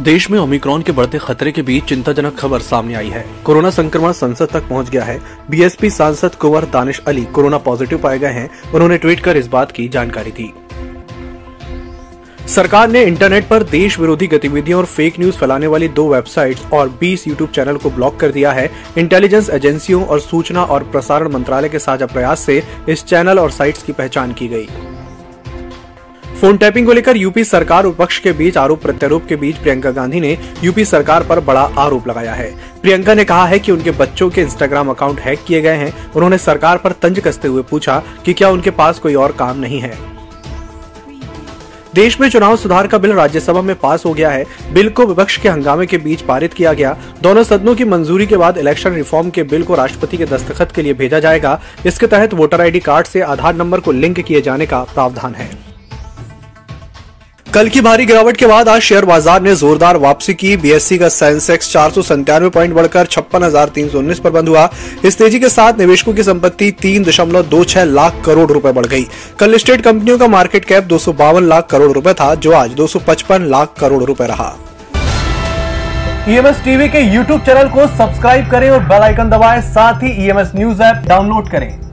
देश में ओमिक्रॉन के बढ़ते खतरे के बीच चिंताजनक खबर सामने आई है। कोरोना संक्रमण संसद तक पहुँच गया है। बीएसपी सांसद कुंवर दानिश अली कोरोना पॉजिटिव पाए गए हैं। उन्होंने ट्वीट कर इस बात की जानकारी दी। सरकार ने इंटरनेट पर देश विरोधी गतिविधियों और फेक न्यूज़ फैलाने वाली दो वेबसाइट्स और 20 यूट्यूब चैनल को ब्लॉक कर दिया है। इंटेलिजेंस एजेंसियों और सूचना और प्रसारण मंत्रालय के साझा प्रयास से इस चैनल और साइट्स की पहचान की गई। फ़ोन टैपिंग को लेकर यूपी सरकार विपक्ष के बीच आरोप प्रत्यारोप के बीच प्रियंका गांधी ने यूपी सरकार पर बड़ा आरोप लगाया है। प्रियंका ने कहा है कि उनके बच्चों के इंस्टाग्राम अकाउंट हैक किए गए हैं। उन्होंने सरकार पर तंज कसते हुए पूछा कि क्या उनके पास कोई और काम नहीं है। देश में चुनाव सुधार का बिल राज्यसभा में पास हो गया है। बिल को विपक्ष के हंगामे के बीच पारित किया गया। दोनों सदनों की मंजूरी के बाद इलेक्शन रिफॉर्म के बिल को राष्ट्रपति के दस्तखत के लिए भेजा जाएगा। इसके तहत वोटर आईडी कार्ड से आधार नंबर को लिंक किए जाने का प्रावधान है। कल की भारी गिरावट के बाद आज शेयर बाज़ार ने जोरदार वापसी की। बीएससी का सेंसेक्स चार सौ संतानवे पॉइंट बढ़कर छप्पन हज़ार तीन सौ उन्नीस पर बंद हुआ। इस तेज़ी के साथ निवेशकों की संपत्ति तीन दशमलव दो छह लाख करोड़ रुपए बढ़ गई। कल लिस्टेड कंपनियों का मार्केट कैप दो सौ बावन लाख करोड़ रुपए था, जो आज दो सौ पचपन लाख करोड़ रुपए रहा। ईएमएस टीवी के यूट्यूब चैनल को सब्सक्राइब करें और बेल आइकन दबाएँ। साथ ही ईएमएस न्यूज़ ऐप डाउनलोड करें।